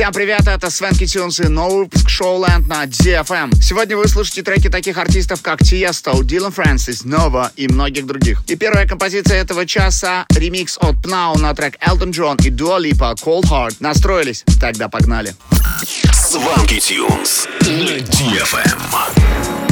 Всем привет, это Свенки Тюнс и выпуск Шоуленд на DFM. Сегодня вы слышите треки таких артистов, как Тиесто, Дилан Фрэнсис, Нова и многих других. И первая композиция этого часа — ремикс от Pnau на трек Элтон Джон и Дуа Липа Cold Heart. Настроились? Тогда погнали. Сванки Тюнс на DFM.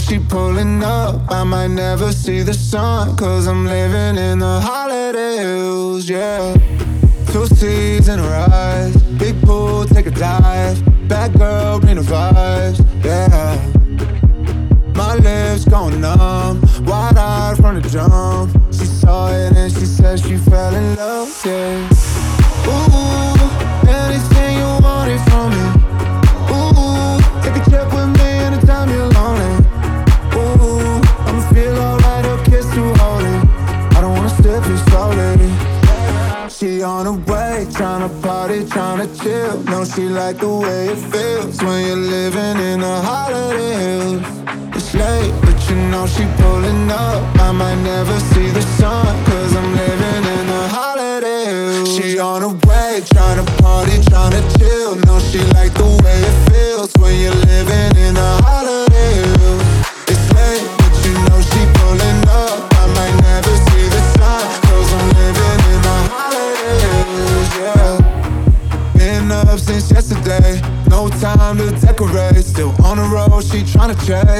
she pulling up. I might never see the sun, cause I'm living in the high.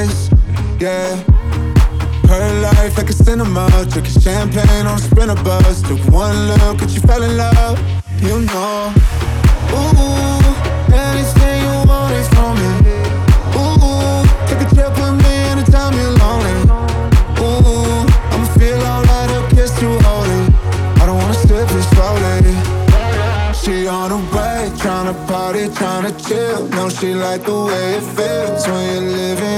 eyes. Yeah. Her life like a cinema, took a champagne on a sprinter bus. Took one look and she fell in love. You know. Ooh, anything you want is from me. Ooh, take a trip with me anytime you're lonely. Ooh, I'ma feel alright, a kiss you holding. I don't wanna sip this slowly. She on her way, tryna party, tryna chill. Know she like the way it feels when you're living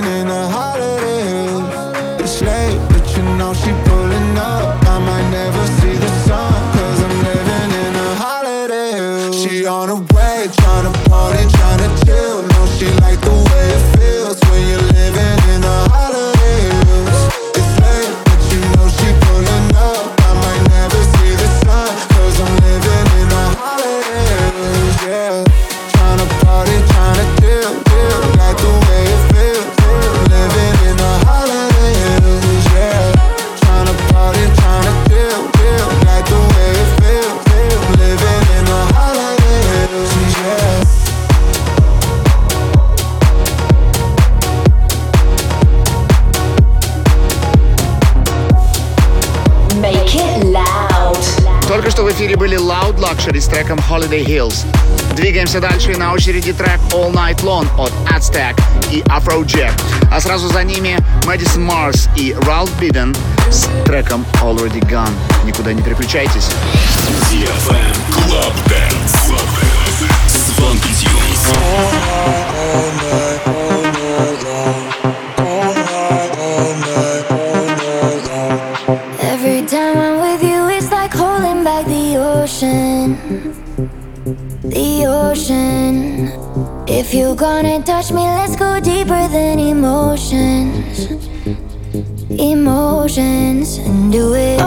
Angels. Двигаемся дальше и на очереди трек All Night Long от Aztec и Afrojack. А сразу за ними Madison Mars и Ralph Biden с треком Already Gone. Никуда не переключайтесь. If you gonna touch me, let's go deeper than emotions. Emotions and do it.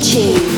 请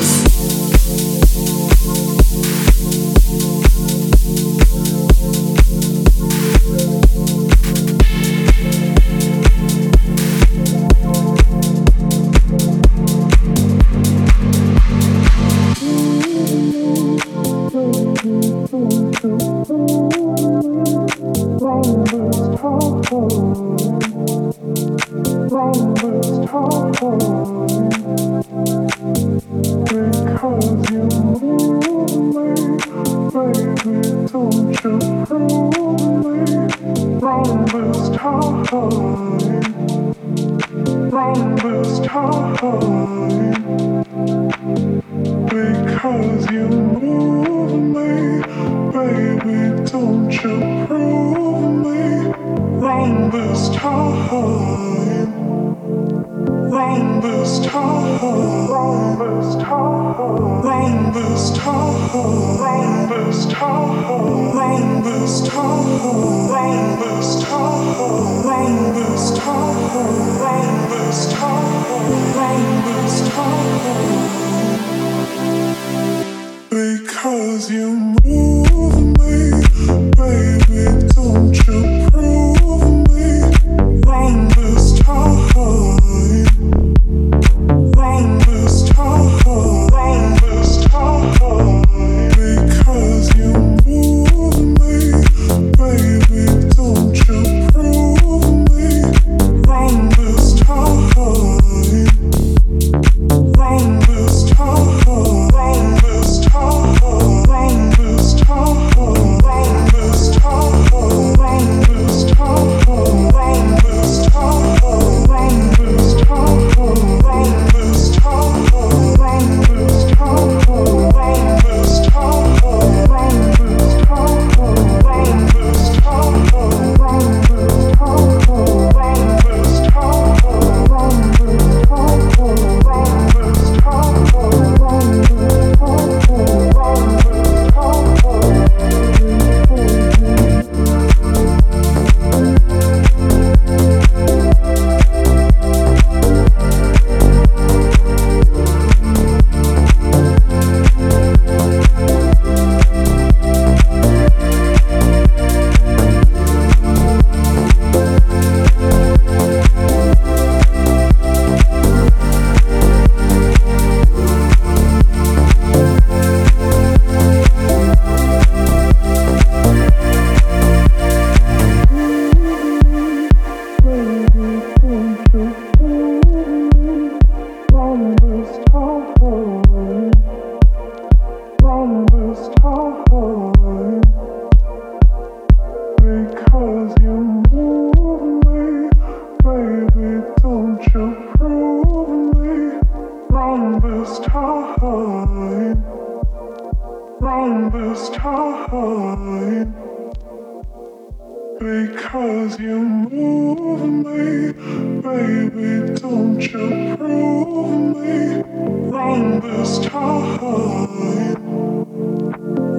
baby, don't you prove me wrong this time.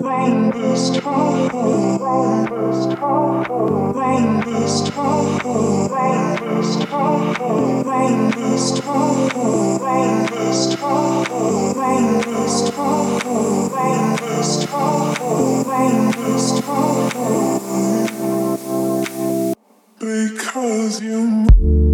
Wrong this time. Wrong this time. Wrong this time. Wrong this time. Wrong this time. Wrong this time. Wrong this time. Wrong this time. Wrong this time. cause you.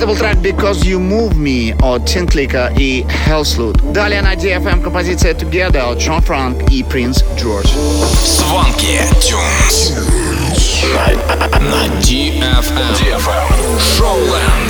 Это был трек Because You Move Me от Тинклика и Helsloot. Далее на DFM композиция Together от Джон Франк и Принц Джордж. Сванки Тюнс на DFM. DFM. Шоуленд.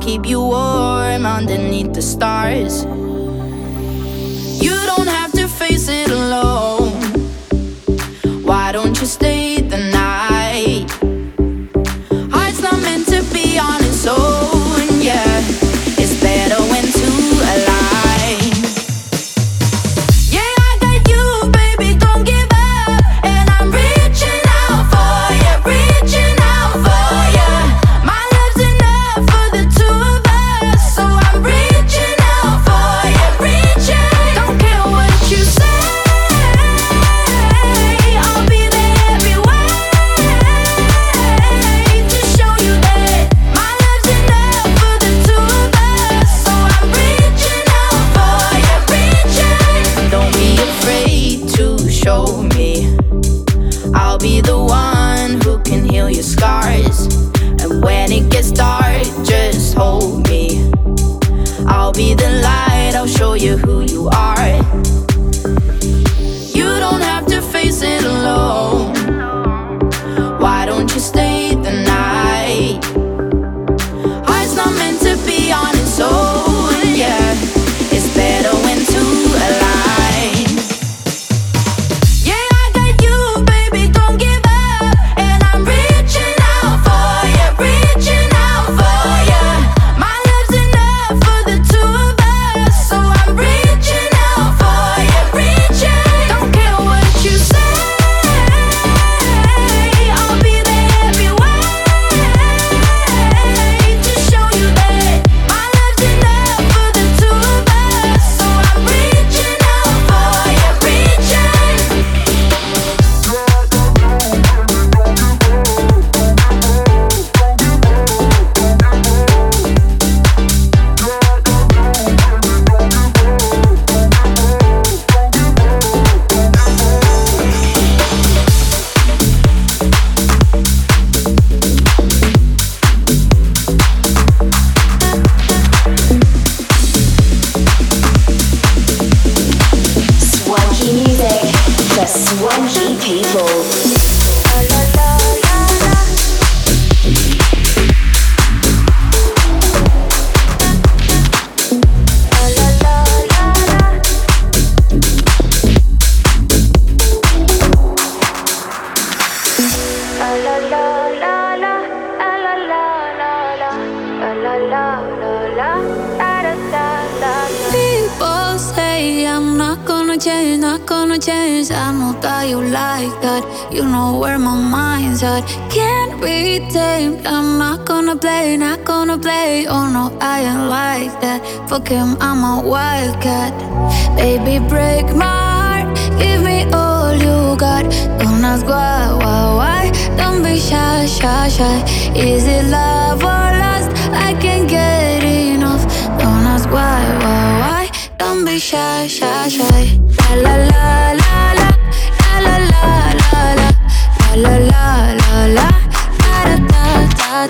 Keep you warm underneath the stars.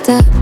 Da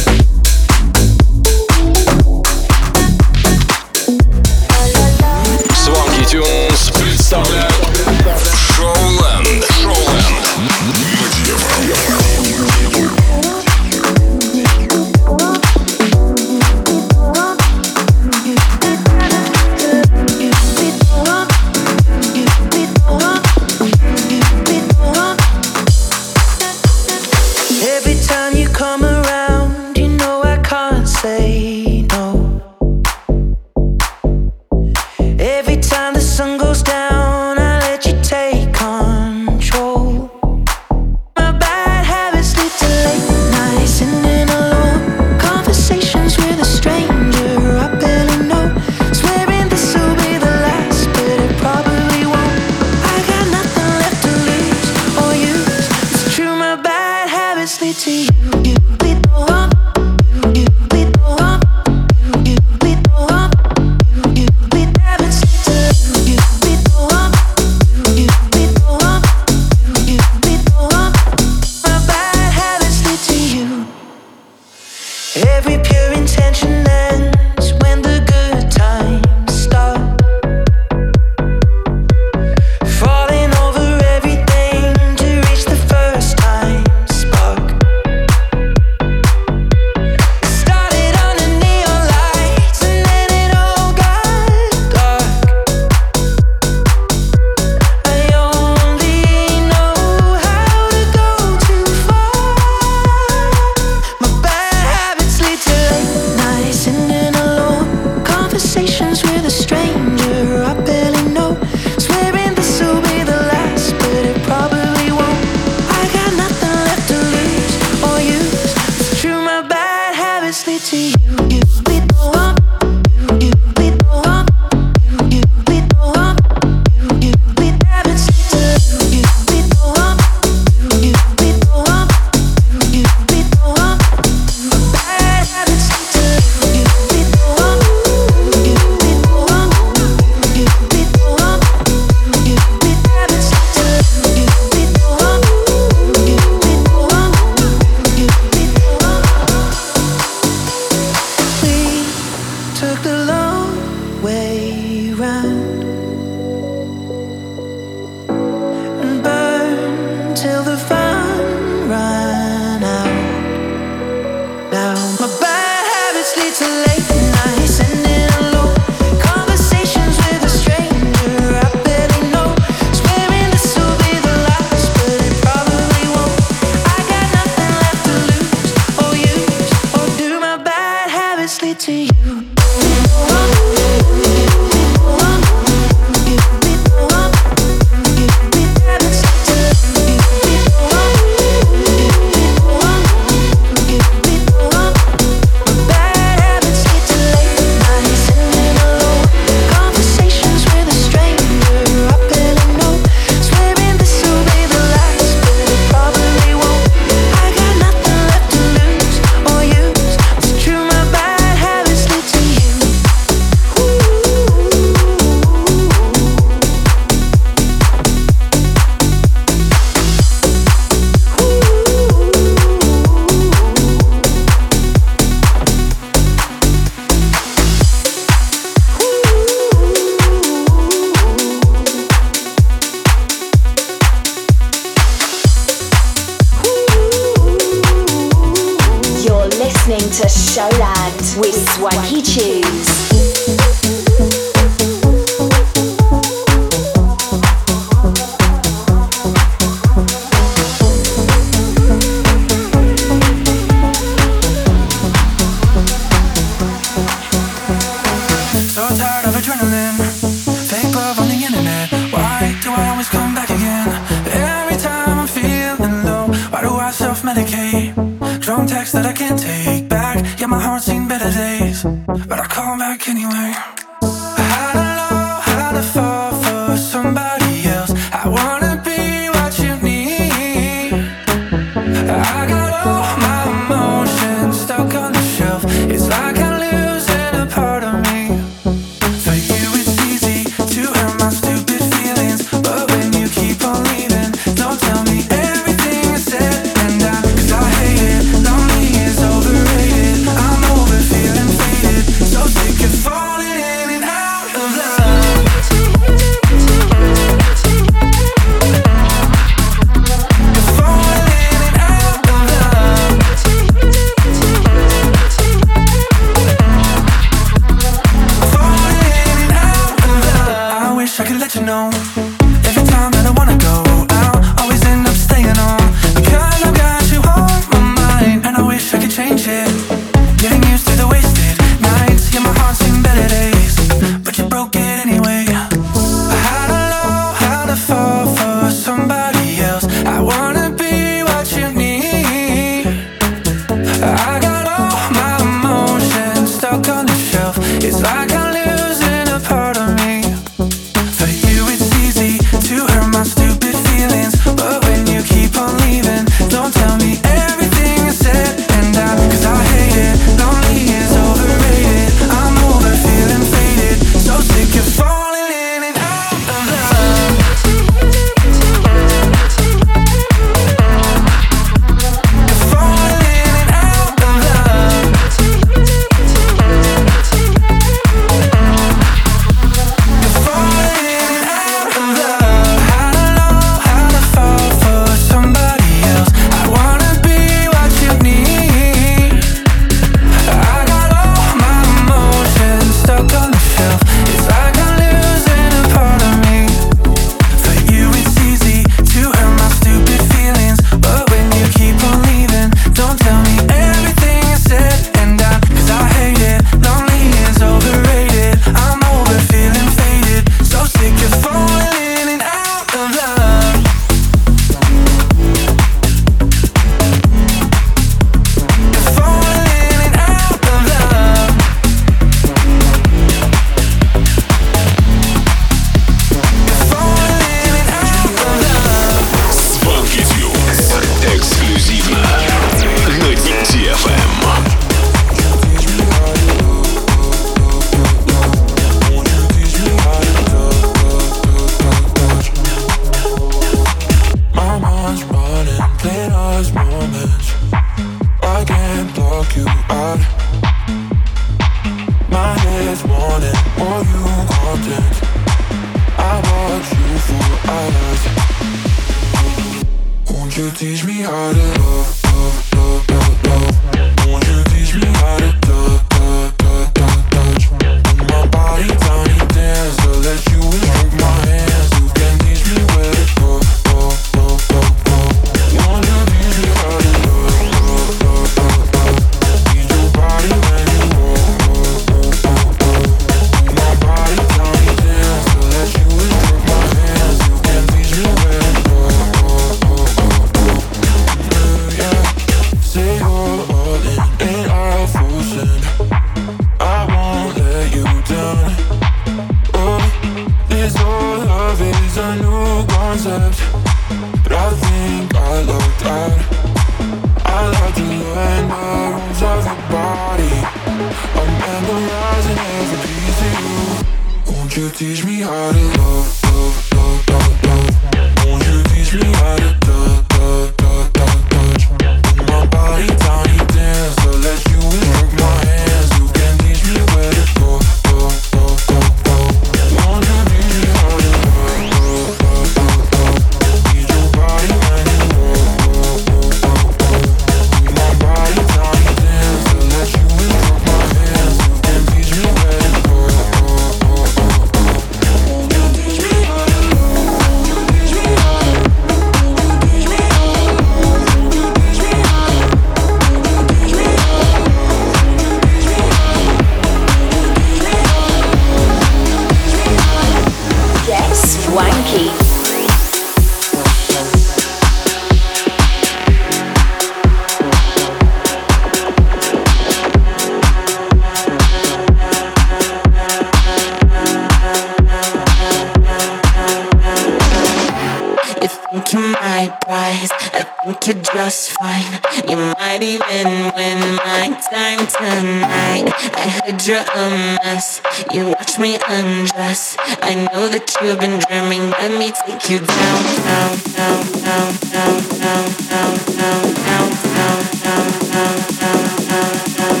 you've been dreaming. Let me take you down, down, down, down, down, down, down, down, down, down, down, down, down, down, down.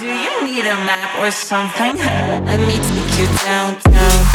Do you need a map or something? Let me take you down, down.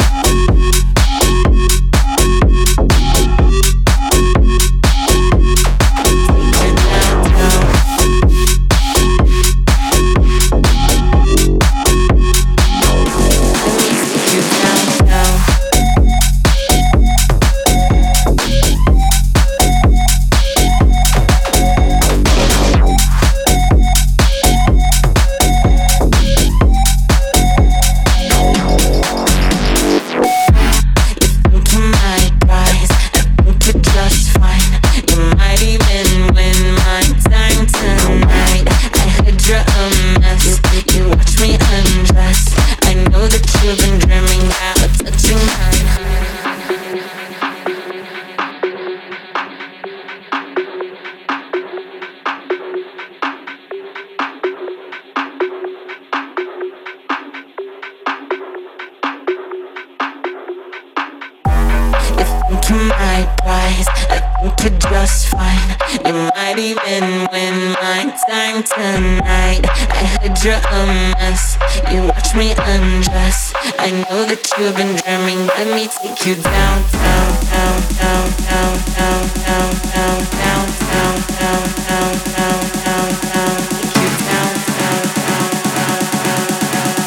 you're a mess. You watch me undress. I know that you've been dreaming. Let me take you down, down, down, down, down, down, down, down, down, down, down, down, down, down, down. Take you down, down, down, down, down,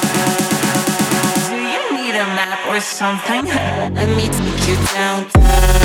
down. Do you need a map or something? Let me take you down, down.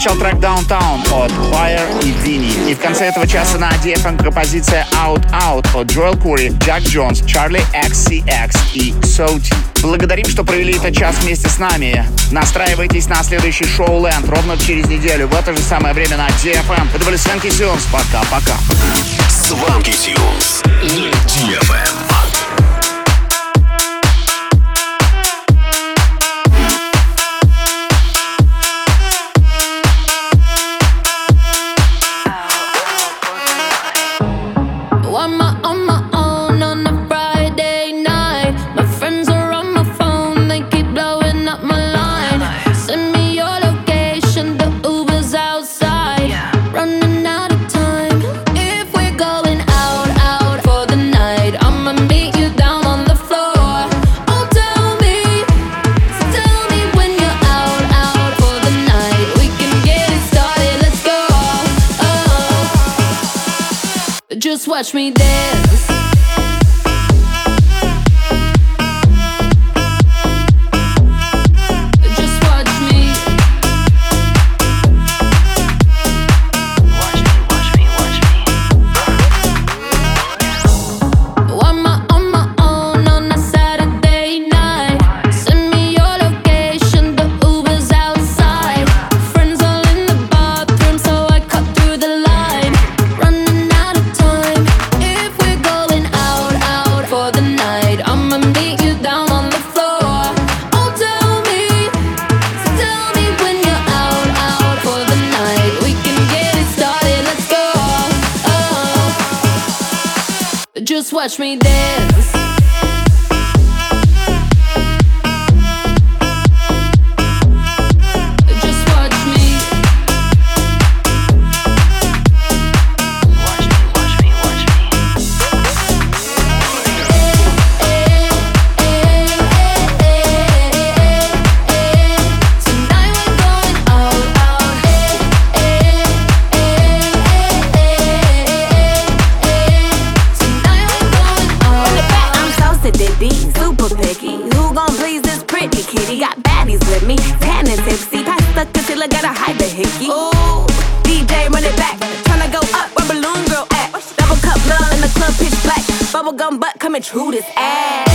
прозвучал трек Downtown от Fire и Vinny. И в конце этого часа на DFM композиция Out Out от Джоэл Кури, Джак Джонс, Чарли XCX и Соти. Благодарим, что провели этот час вместе с нами. Настраивайтесь на следующий шоу Ленд ровно через неделю в это же самое время на DFM. Эм. Это были Свенки Сюнс. Пока-пока. Свенки Сюнс DFM. Who gon' please this pretty kitty? Got baddies with me, tan and tipsy. Pass the concealer, gotta hide the hickey. Ooh, DJ run it back, tryna go up where balloon girl at. Double cup love in the club, pitch black. Bubblegum butt coming true this ass.